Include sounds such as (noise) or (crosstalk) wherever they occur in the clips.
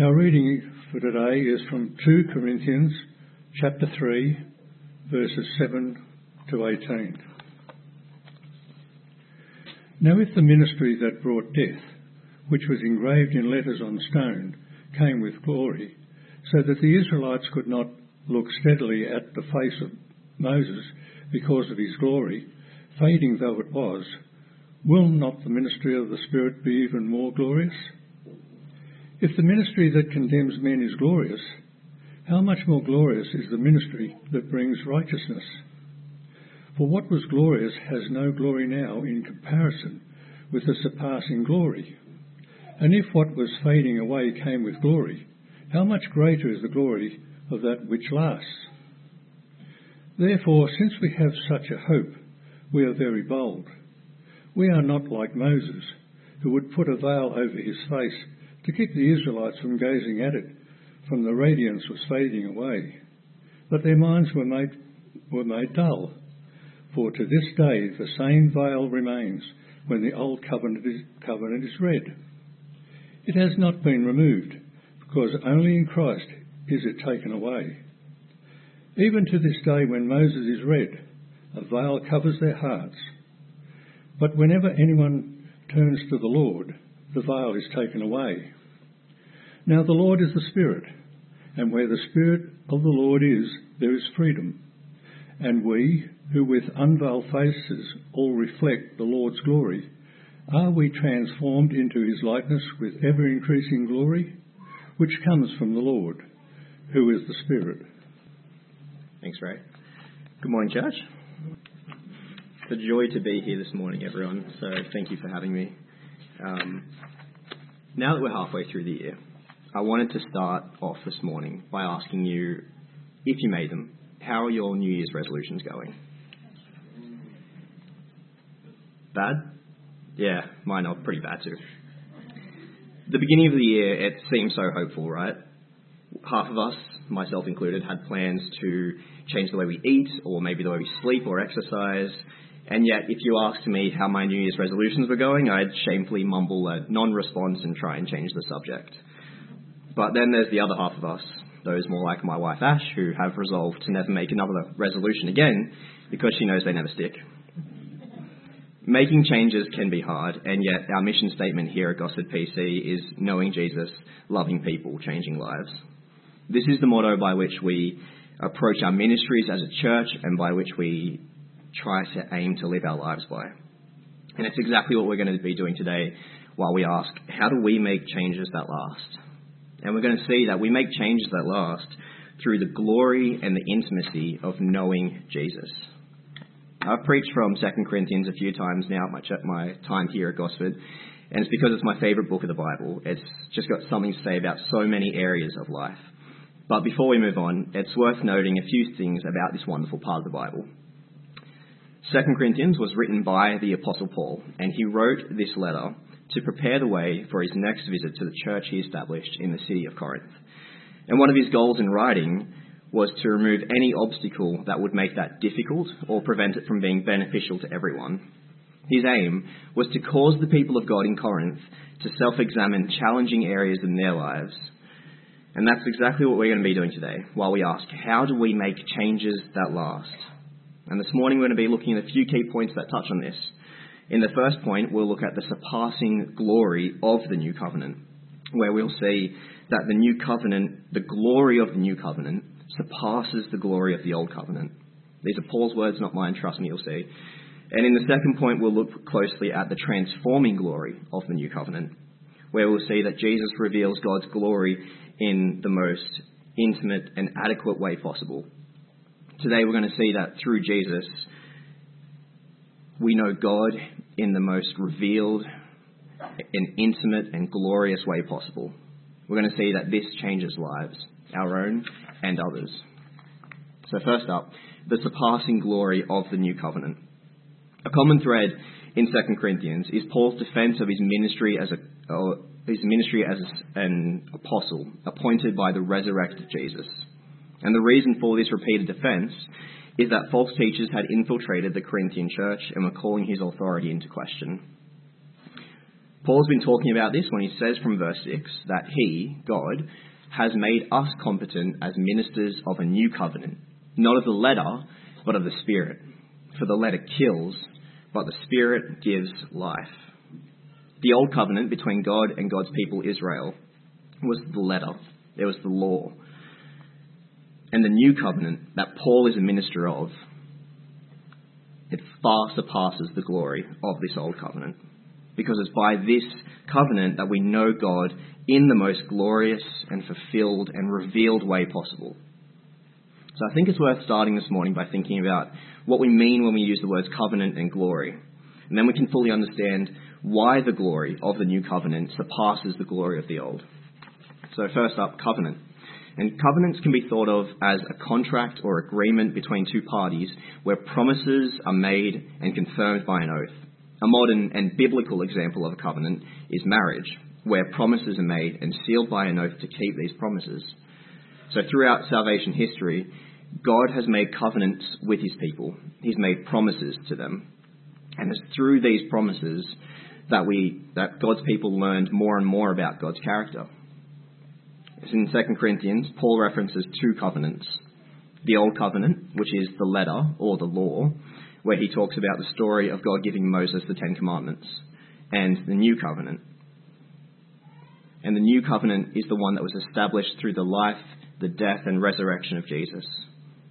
Our reading for today is from 2 Corinthians chapter 3, verses 7 to 18. Now, if the ministry that brought death, which was engraved in letters on stone, came with glory, so that the Israelites could not look steadily at the face of Moses because of his glory, fading though it was, will not the ministry of the Spirit be even more glorious? If the ministry that condemns men is glorious, how much more glorious is the ministry that brings righteousness? For what was glorious has no glory now in comparison with the surpassing glory. And if what was fading away came with glory, how much greater is the glory of that which lasts? Therefore, since we have such a hope, we are very bold. We are not like Moses, who would put a veil over his face to keep the Israelites from gazing at it, from the radiance was fading away. But their minds were made, were made dull. For to this day the same veil remains when the old covenant is, covenant is read. It has not been removed, because only in Christ is it taken away. Even to this day, when Moses is read, a veil covers their hearts. But whenever anyone turns to the Lord, the veil is taken away. Now the Lord is the Spirit, and where the Spirit of the Lord is, there is freedom. And we, who with unveiled faces all reflect the Lord's glory, are we transformed into his likeness with ever increasing glory, which comes from the Lord, who is the Spirit? Thanks, Ray. Good morning, church. It's a joy to be here this morning, everyone, so thank you for having me. Um, now that we're halfway through the year, I wanted to start off this morning by asking you, if you made them, how are your New Year's resolutions going? Bad? Yeah, mine are pretty bad too. The beginning of the year, it seemed so hopeful, right? Half of us, myself included, had plans to change the way we eat, or maybe the way we sleep or exercise. And yet, if you asked me how my New Year's resolutions were going, I'd shamefully mumble a non response and try and change the subject. But then there's the other half of us, those more like my wife Ash, who have resolved to never make another resolution again because she knows they never stick. Making changes can be hard, and yet our mission statement here at Gosford PC is knowing Jesus, loving people, changing lives. This is the motto by which we approach our ministries as a church and by which we try to aim to live our lives by. And it's exactly what we're going to be doing today while we ask, how do we make changes that last? And we're going to see that we make changes that last through the glory and the intimacy of knowing Jesus. I've preached from 2 Corinthians a few times now at my, time here at Gosford, and it's because it's my favourite book of the Bible. It's just got something to say about so many areas of life. But before we move on, it's worth noting a few things about this wonderful part of the Bible. 2 Corinthians was written by the Apostle Paul, and he wrote this letter to prepare the way for his next visit to the church he established in the city of Corinth. And one of his goals in writing was to remove any obstacle that would make that difficult or prevent it from being beneficial to everyone. His aim was to cause the people of God in Corinth to self examine challenging areas in their lives. And that's exactly what we're going to be doing today while we ask, how do we make changes that last? And this morning we're going to be looking at a few key points that touch on this. In the first point, we'll look at the surpassing glory of the new covenant, where we'll see that the new covenant, the glory of the new covenant, surpasses the glory of the old covenant. These are Paul's words, not mine. Trust me, you'll see. And in the second point, we'll look closely at the transforming glory of the new covenant, where we'll see that Jesus reveals God's glory in the most intimate and adequate way possible. Today, we're going to see that through Jesus, we know God in the most revealed and intimate and glorious way possible. We're going to see that this changes lives, our own and others. So, first up, the surpassing glory of the new covenant. A common thread in 2 Corinthians is Paul's defense of his ministry as a his ministry as an apostle, appointed by the resurrected Jesus. And the reason for this repeated defense is that false teachers had infiltrated the Corinthian church and were calling his authority into question. Paul's been talking about this when he says from verse 6 that he, God, has made us competent as ministers of a new covenant, not of the letter, but of the Spirit. For the letter kills, but the Spirit gives life. The old covenant between God and God's people Israel was the letter, there was the law. And the new covenant that Paul is a minister of, it far surpasses the glory of this old covenant. Because it's by this covenant that we know God in the most glorious and fulfilled and revealed way possible. So I think it's worth starting this morning by thinking about what we mean when we use the words covenant and glory. And then we can fully understand why the glory of the new covenant surpasses the glory of the old. So, first up, covenant. And covenants can be thought of as a contract or agreement between two parties where promises are made and confirmed by an oath. A modern and biblical example of a covenant is marriage, where promises are made and sealed by an oath to keep these promises. So, throughout salvation history, God has made covenants with his people. He's made promises to them. And it's through these promises that we that God's people learned more and more about God's character. It's in 2 Corinthians, Paul references two covenants. The Old Covenant, which is the letter or the law, where he talks about the story of God giving Moses the Ten Commandments, and the New Covenant. And the New Covenant is the one that was established through the life, the death, and resurrection of Jesus.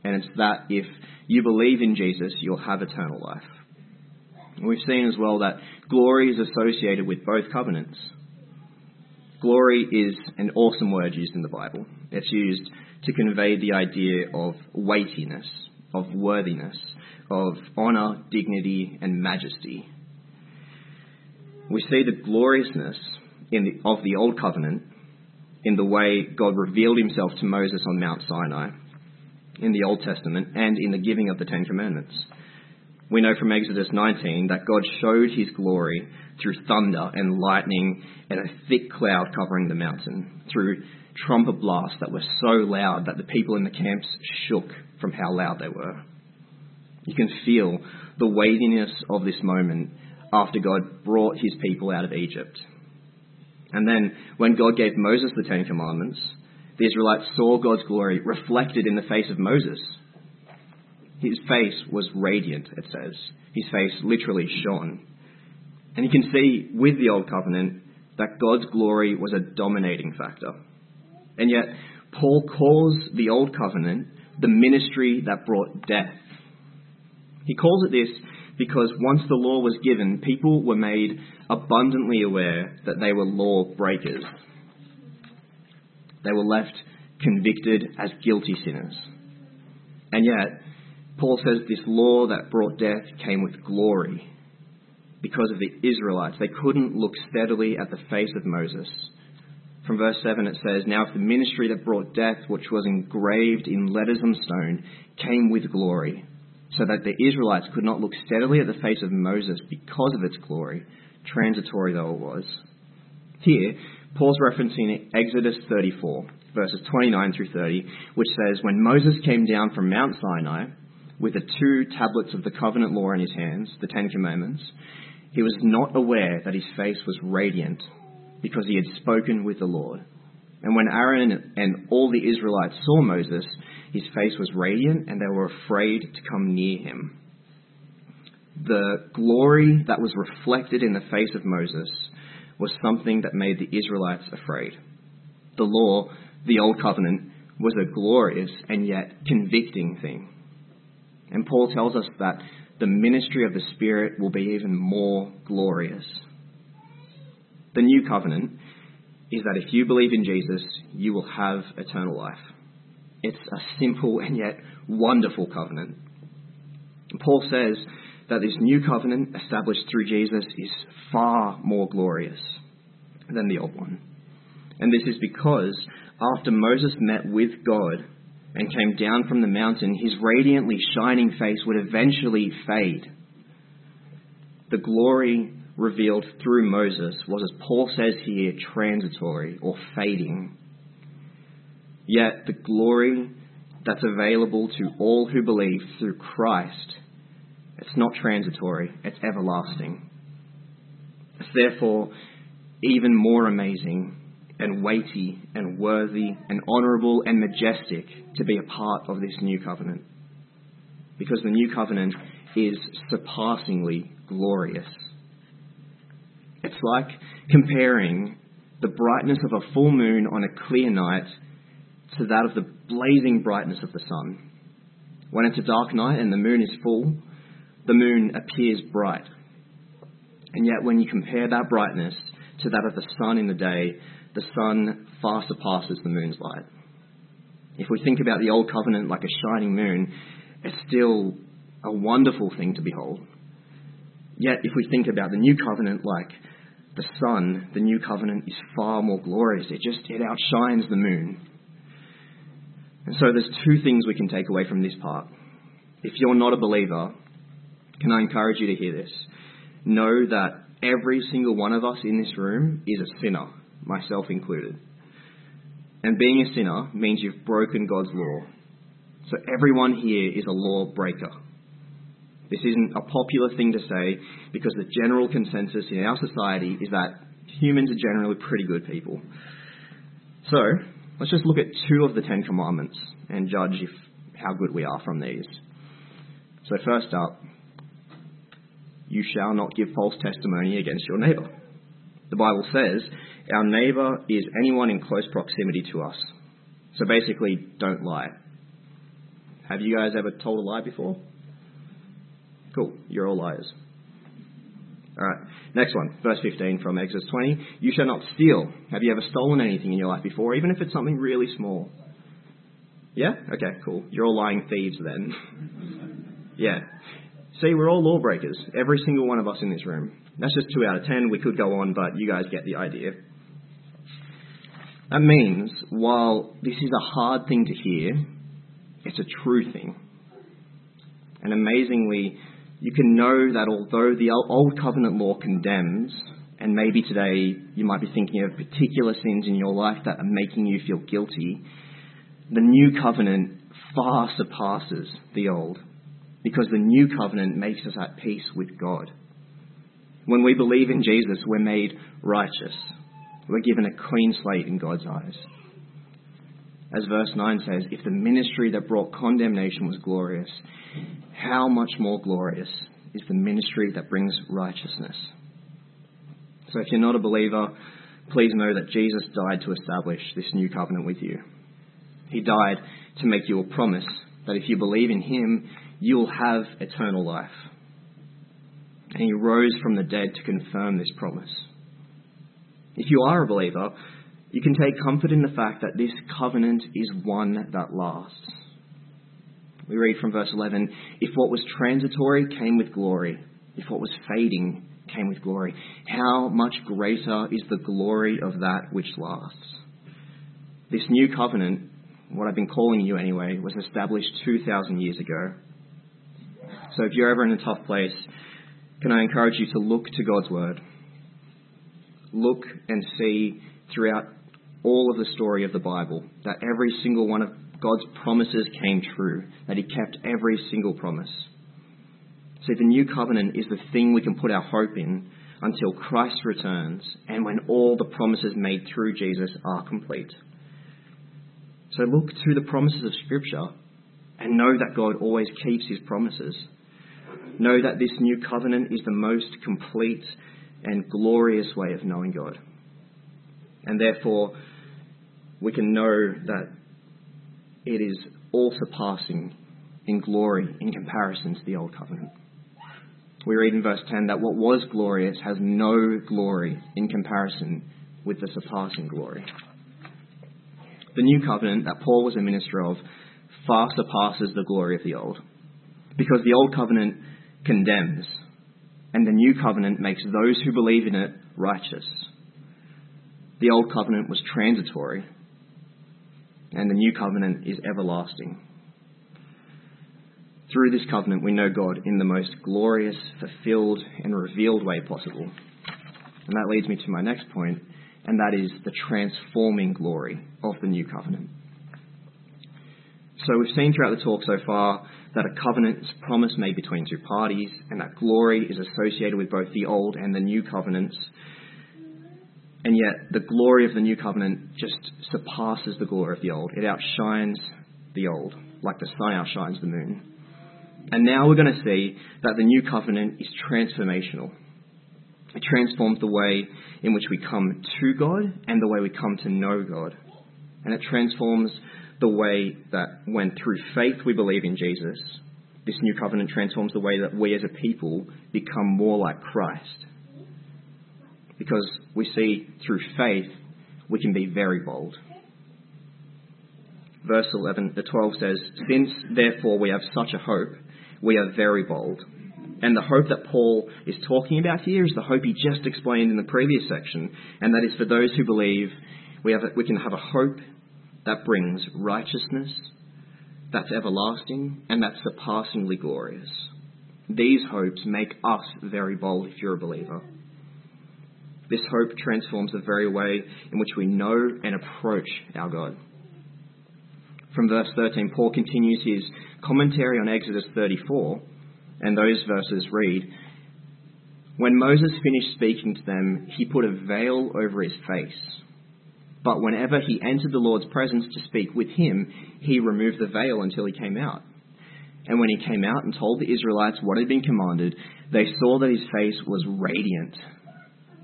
And it's that if you believe in Jesus, you'll have eternal life. And we've seen as well that glory is associated with both covenants. Glory is an awesome word used in the Bible. It's used to convey the idea of weightiness, of worthiness, of honour, dignity, and majesty. We see the gloriousness the, of the Old Covenant in the way God revealed himself to Moses on Mount Sinai in the Old Testament and in the giving of the Ten Commandments. We know from Exodus 19 that God showed his glory through thunder and lightning and a thick cloud covering the mountain, through trumpet blasts that were so loud that the people in the camps shook from how loud they were. You can feel the weightiness of this moment after God brought his people out of Egypt. And then, when God gave Moses the Ten Commandments, the Israelites saw God's glory reflected in the face of Moses. His face was radiant, it says. His face literally shone. And you can see with the Old Covenant that God's glory was a dominating factor. And yet, Paul calls the Old Covenant the ministry that brought death. He calls it this because once the law was given, people were made abundantly aware that they were law breakers. They were left convicted as guilty sinners. And yet, Paul says this law that brought death came with glory because of the Israelites. They couldn't look steadily at the face of Moses. From verse 7 it says, Now if the ministry that brought death, which was engraved in letters on stone, came with glory, so that the Israelites could not look steadily at the face of Moses because of its glory, transitory though it was. Here, Paul's referencing Exodus 34, verses 29 through 30, which says, When Moses came down from Mount Sinai with the two tablets of the covenant law in his hands, the Ten Commandments, he was not aware that his face was radiant because he had spoken with the Lord. And when Aaron and all the Israelites saw Moses, his face was radiant, and they were afraid to come near him. The glory that was reflected in the face of Moses was something that made the Israelites afraid. The law, the Old Covenant, was a glorious and yet convicting thing. And Paul tells us that the ministry of the Spirit will be even more glorious. The new covenant is that if you believe in Jesus, you will have eternal life. It's a simple and yet wonderful covenant. And Paul says that this new covenant established through Jesus is far more glorious than the old one. And this is because after Moses met with God and came down from the mountain, his radiantly shining face would eventually fade. The glory revealed through Moses was, as Paul says here, transitory or fading. Yet the glory that's available to all who believe through Christ, it's not transitory, it's everlasting. It's therefore even more amazing and weighty and worthy and honourable and majestic to be a part of this new covenant. Because the new covenant is surpassingly glorious. It's like comparing the brightness of a full moon on a clear night to that of the blazing brightness of the sun. When it's a dark night and the moon is full, the moon appears bright. And yet, when you compare that brightness to that of the sun in the day, the sun far surpasses the moon's light. If we think about the Old Covenant like a shining moon, it's still a wonderful thing to behold. Yet, if we think about the New Covenant like the sun, the New Covenant is far more glorious. It just it outshines the moon. And so there's two things we can take away from this part. If you're not a believer, can I encourage you to hear this? Know that every single one of us in this room is a sinner, myself included. And being a sinner means you've broken God's law. So everyone here is a lawbreaker. This isn't a popular thing to say because the general consensus in our society is that humans are generally pretty good people. So, let's just look at two of the Ten Commandments and judge if, how good we are from these. So, first up, you shall not give false testimony against your neighbour. The Bible says our neighbour is anyone in close proximity to us. So basically, don't lie. Have you guys ever told a lie before? Cool, you're all liars. Alright, next one, verse 15 from Exodus 20. You shall not steal. Have you ever stolen anything in your life before, even if it's something really small? Yeah? Okay, cool. You're all lying thieves then. (laughs) yeah. See, we're all lawbreakers, every single one of us in this room. That's just two out of ten. We could go on, but you guys get the idea. That means, while this is a hard thing to hear, it's a true thing. And amazingly, you can know that although the old covenant law condemns, and maybe today you might be thinking of particular sins in your life that are making you feel guilty, the new covenant far surpasses the old because the new covenant makes us at peace with God. When we believe in Jesus, we're made righteous. We're given a clean slate in God's eyes. As verse 9 says, if the ministry that brought condemnation was glorious, how much more glorious is the ministry that brings righteousness? So if you're not a believer, please know that Jesus died to establish this new covenant with you. He died to make you a promise that if you believe in Him, you'll have eternal life. And He rose from the dead to confirm this promise. If you are a believer, you can take comfort in the fact that this covenant is one that lasts. We read from verse 11 If what was transitory came with glory, if what was fading came with glory, how much greater is the glory of that which lasts? This new covenant, what I've been calling you anyway, was established 2,000 years ago. So if you're ever in a tough place, can I encourage you to look to God's Word? Look and see throughout all of the story of the Bible that every single one of God's promises came true, that He kept every single promise. See, the new covenant is the thing we can put our hope in until Christ returns and when all the promises made through Jesus are complete. So look to the promises of Scripture and know that God always keeps His promises. Know that this new covenant is the most complete and glorious way of knowing God. And therefore, we can know that it is all surpassing in glory in comparison to the Old Covenant. We read in verse 10 that what was glorious has no glory in comparison with the surpassing glory. The new covenant that Paul was a minister of far surpasses the glory of the old. Because the old covenant condemns, and the new covenant makes those who believe in it righteous. The old covenant was transitory, and the new covenant is everlasting. Through this covenant, we know God in the most glorious, fulfilled, and revealed way possible. And that leads me to my next point, and that is the transforming glory of the new covenant. So we've seen throughout the talk so far that a covenant is a promise made between two parties, and that glory is associated with both the old and the new covenants. And yet, the glory of the new covenant just surpasses the glory of the old. It outshines the old, like the sun outshines the moon. And now we're going to see that the new covenant is transformational. It transforms the way in which we come to God and the way we come to know God. And it transforms the way that when through faith we believe in Jesus, this new covenant transforms the way that we as a people become more like Christ. Because we see through faith we can be very bold. Verse 11, the 12 says, Since therefore we have such a hope, we are very bold. And the hope that Paul is talking about here is the hope he just explained in the previous section, and that is for those who believe we, have we can have a hope that brings righteousness, that's everlasting, and that's surpassingly glorious. These hopes make us very bold if you're a believer. This hope transforms the very way in which we know and approach our God. From verse 13, Paul continues his commentary on Exodus 34, and those verses read When Moses finished speaking to them, he put a veil over his face. But whenever he entered the Lord's presence to speak with him, he removed the veil until he came out. And when he came out and told the Israelites what had been commanded, they saw that his face was radiant.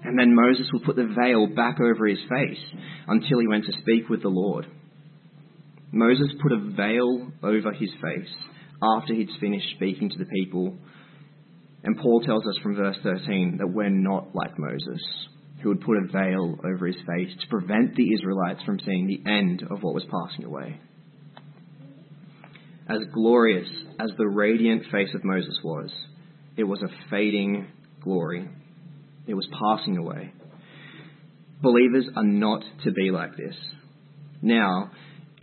And then Moses would put the veil back over his face until he went to speak with the Lord. Moses put a veil over his face after he'd finished speaking to the people. And Paul tells us from verse 13 that we're not like Moses who would put a veil over his face to prevent the Israelites from seeing the end of what was passing away. As glorious as the radiant face of Moses was, it was a fading glory. It was passing away. Believers are not to be like this. Now,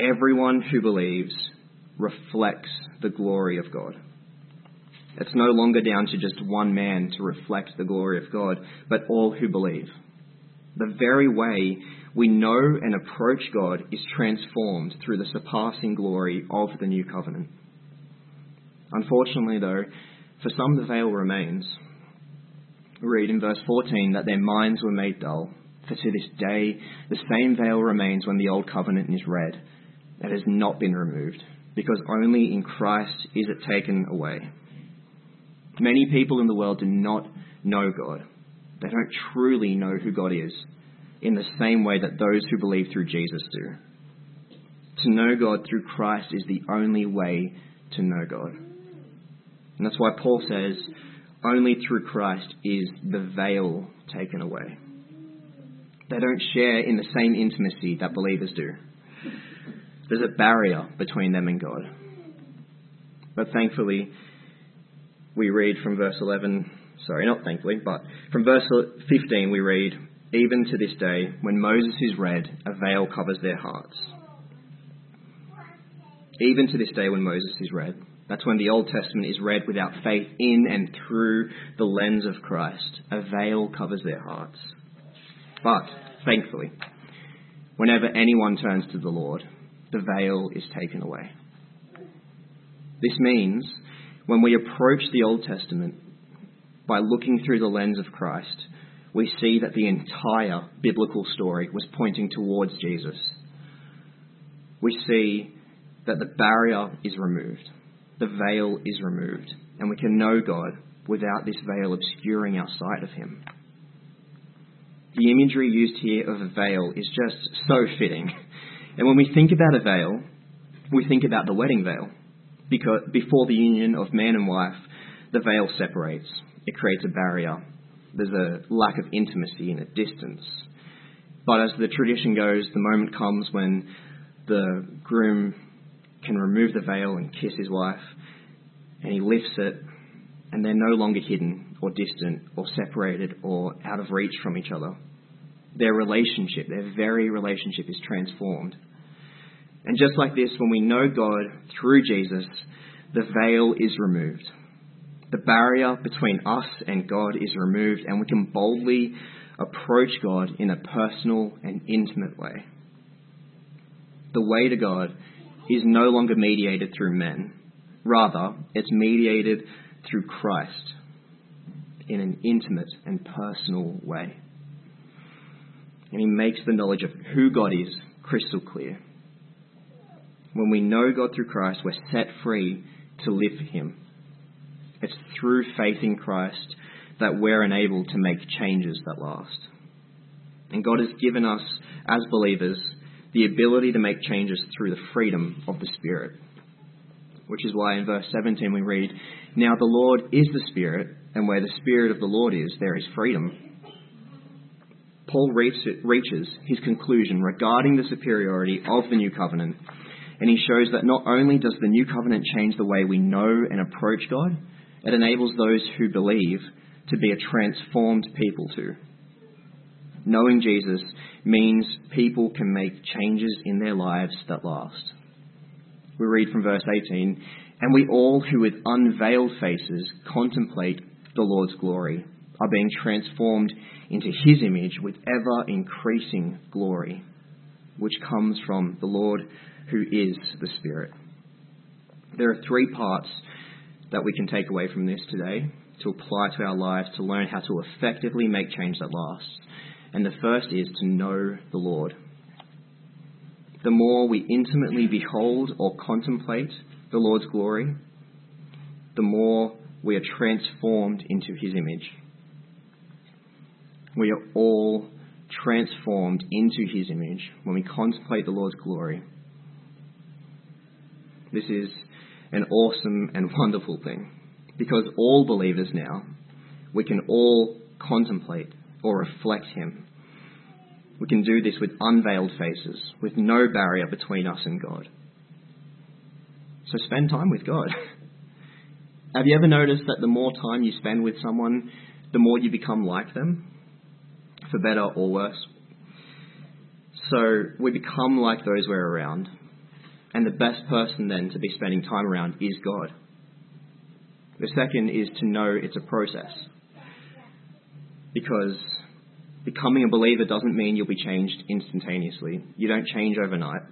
everyone who believes reflects the glory of God. It's no longer down to just one man to reflect the glory of God, but all who believe. The very way we know and approach God is transformed through the surpassing glory of the new covenant. Unfortunately, though, for some the veil remains. Read in verse 14 that their minds were made dull, for to this day the same veil remains when the old covenant is read. That has not been removed, because only in Christ is it taken away. Many people in the world do not know God. They don't truly know who God is in the same way that those who believe through Jesus do. To know God through Christ is the only way to know God. And that's why Paul says, only through Christ is the veil taken away. They don't share in the same intimacy that believers do. There's a barrier between them and God. But thankfully, we read from verse 11 sorry, not thankfully, but from verse 15 we read, Even to this day, when Moses is read, a veil covers their hearts. Even to this day, when Moses is read, that's when the Old Testament is read without faith in and through the lens of Christ. A veil covers their hearts. But, thankfully, whenever anyone turns to the Lord, the veil is taken away. This means when we approach the Old Testament, by looking through the lens of Christ, we see that the entire biblical story was pointing towards Jesus. We see that the barrier is removed, the veil is removed, and we can know God without this veil obscuring our sight of Him. The imagery used here of a veil is just so fitting. (laughs) And when we think about a veil, we think about the wedding veil. Because before the union of man and wife, the veil separates it creates a barrier. There's a lack of intimacy and a distance. But as the tradition goes, the moment comes when the groom can remove the veil and kiss his wife, and he lifts it, and they're no longer hidden or distant or separated or out of reach from each other. Their relationship, their very relationship, is transformed. And just like this, when we know God through Jesus, the veil is removed. The barrier between us and God is removed, and we can boldly approach God in a personal and intimate way. The way to God is no longer mediated through men. Rather, it's mediated through Christ in an intimate and personal way. and he makes the knowledge of who God is crystal clear. When we know God through Christ, we're set free to live for him. It's through faith in Christ that we're enabled to make changes that last. And God has given us, as believers, the ability to make changes through the freedom of the Spirit. Which is why in verse 17 we read, Now the Lord is the Spirit, and where the Spirit of the Lord is, there is freedom. Paul reaches his conclusion regarding the superiority of the new covenant, and he shows that not only does the new covenant change the way we know and approach God, it enables those who believe to be a transformed people too. Knowing Jesus means people can make changes in their lives that last. We read from verse 18, and we all who with unveiled faces contemplate the Lord's glory are being transformed into his image with ever increasing glory, which comes from the Lord who is the Spirit. There are three parts that we can take away from this today to apply to our lives to learn how to effectively make change that lasts. And the first is to know the Lord. The more we intimately behold or contemplate the Lord's glory, the more we are transformed into his image. We are all transformed into his image when we contemplate the Lord's glory. This is an awesome and wonderful thing because all believers now, we can all contemplate or reflect him. We can do this with unveiled faces, with no barrier between us and God. So spend time with God. (laughs) Have you ever noticed that the more time you spend with someone, the more you become like them? For better or worse. So we become like those we're around. And the best person then to be spending time around is God. The second is to know it's a process. Because becoming a believer doesn't mean you'll be changed instantaneously. You don't change overnight.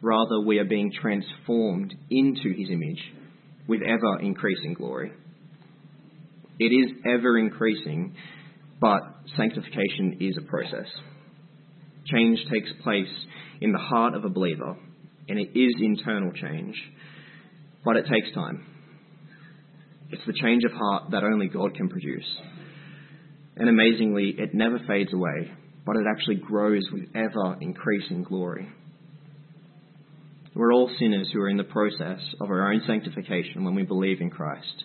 Rather, we are being transformed into his image with ever increasing glory. It is ever increasing, but sanctification is a process. Change takes place in the heart of a believer, and it is internal change, but it takes time. It's the change of heart that only God can produce. And amazingly, it never fades away, but it actually grows with ever increasing glory. We're all sinners who are in the process of our own sanctification when we believe in Christ.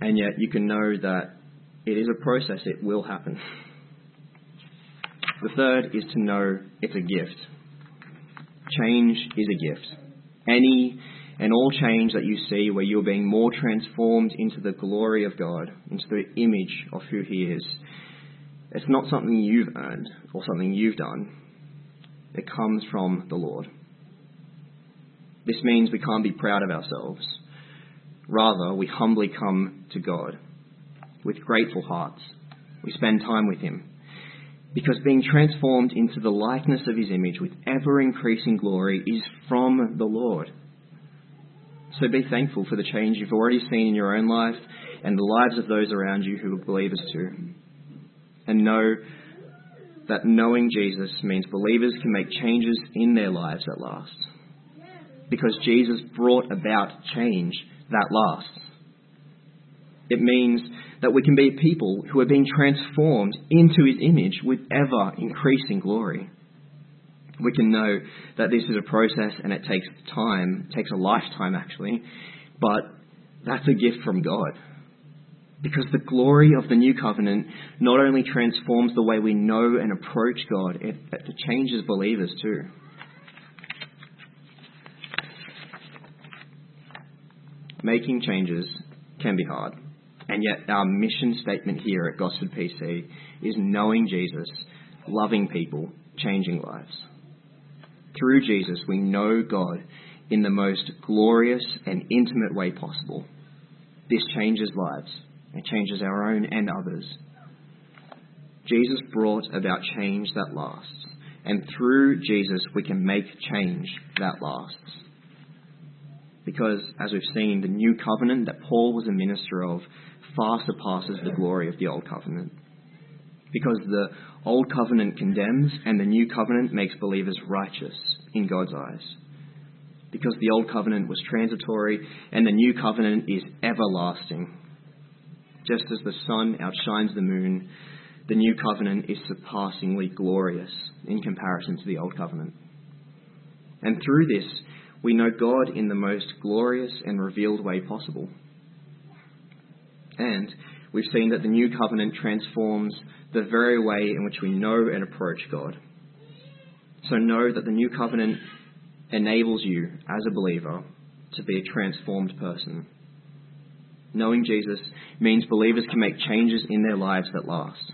And yet you can know that it is a process, it will happen. The third is to know it's a gift. Change is a gift. Any and all change that you see where you're being more transformed into the glory of God, into the image of who He is, it's not something you've earned or something you've done. It comes from the Lord. This means we can't be proud of ourselves. Rather, we humbly come to God with grateful hearts. We spend time with Him. Because being transformed into the likeness of His image with ever increasing glory is from the Lord. So be thankful for the change you've already seen in your own life and the lives of those around you who are believers too. And know that knowing Jesus means believers can make changes in their lives at last. Because Jesus brought about change that lasts. It means that we can be people who are being transformed into his image with ever increasing glory we can know that this is a process and it takes time, takes a lifetime actually, but that's a gift from God. Because the glory of the new covenant not only transforms the way we know and approach God, it, it changes believers too. Making changes can be hard. And yet, our mission statement here at Gosford PC is knowing Jesus, loving people, changing lives. Through Jesus, we know God in the most glorious and intimate way possible. This changes lives. It changes our own and others. Jesus brought about change that lasts. And through Jesus, we can make change that lasts. Because, as we've seen, the new covenant that Paul was a minister of far surpasses the glory of the old covenant. Because the Old covenant condemns, and the new covenant makes believers righteous in God's eyes. Because the old covenant was transitory, and the new covenant is everlasting. Just as the sun outshines the moon, the new covenant is surpassingly glorious in comparison to the old covenant. And through this, we know God in the most glorious and revealed way possible. And we've seen that the new covenant transforms the very way in which we know and approach God. So know that the new covenant enables you, as a believer, to be a transformed person. Knowing Jesus means believers can make changes in their lives that last.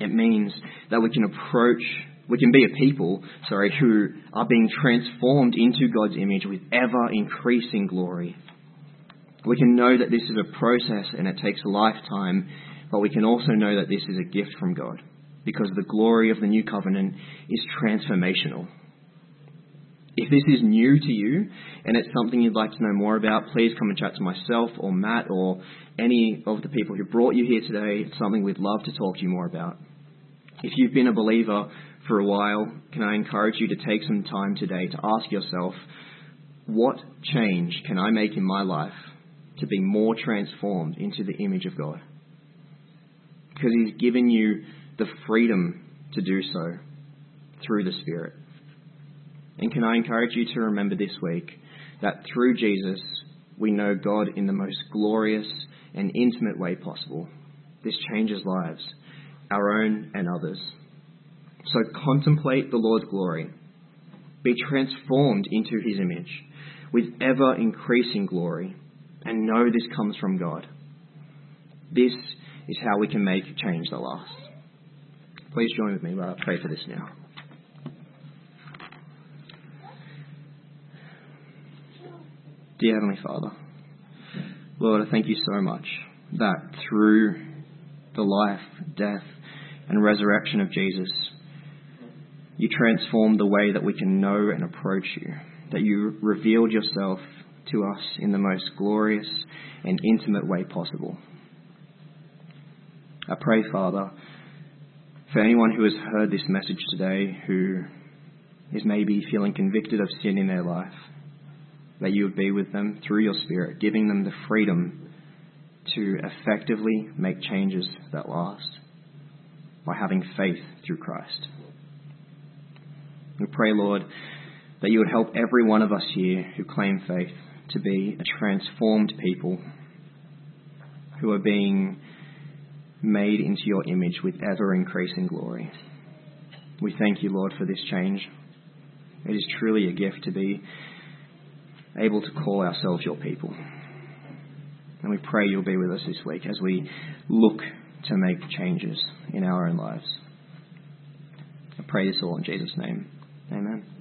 It means that we can approach, we can be a people, sorry, who are being transformed into God's image with ever increasing glory. We can know that this is a process and it takes a lifetime, but we can also know that this is a gift from God because the glory of the new covenant is transformational. If this is new to you and it's something you'd like to know more about, please come and chat to myself or Matt or any of the people who brought you here today. It's something we'd love to talk to you more about. If you've been a believer for a while, can I encourage you to take some time today to ask yourself, what change can I make in my life to be more transformed into the image of God? Because He's given you the freedom to do so through the Spirit. And can I encourage you to remember this week that through Jesus, we know God in the most glorious and intimate way possible. This changes lives, our own and others. So contemplate the Lord's glory. Be transformed into his image with ever increasing glory, and know this comes from God. This is how we can make change that lasts. Please join with me while I pray for this now. Dear Heavenly Father, Lord, I thank you so much that through the life, death, and resurrection of Jesus, you transformed the way that we can know and approach you, that you revealed yourself to us in the most glorious and intimate way possible. I pray, Father, for anyone who has heard this message today who is maybe feeling convicted of sin in their life, that you would be with them through your Spirit, giving them the freedom to effectively make changes that last by having faith through Christ. We pray, Lord, that you would help every one of us here who claim faith to be a transformed people who are being made into your image with ever increasing glory. We thank you, Lord, for this change. It is truly a gift to be able to call ourselves your people. And we pray you'll be with us this week as we look to make changes in our own lives. I pray this all in Jesus' name. Amen.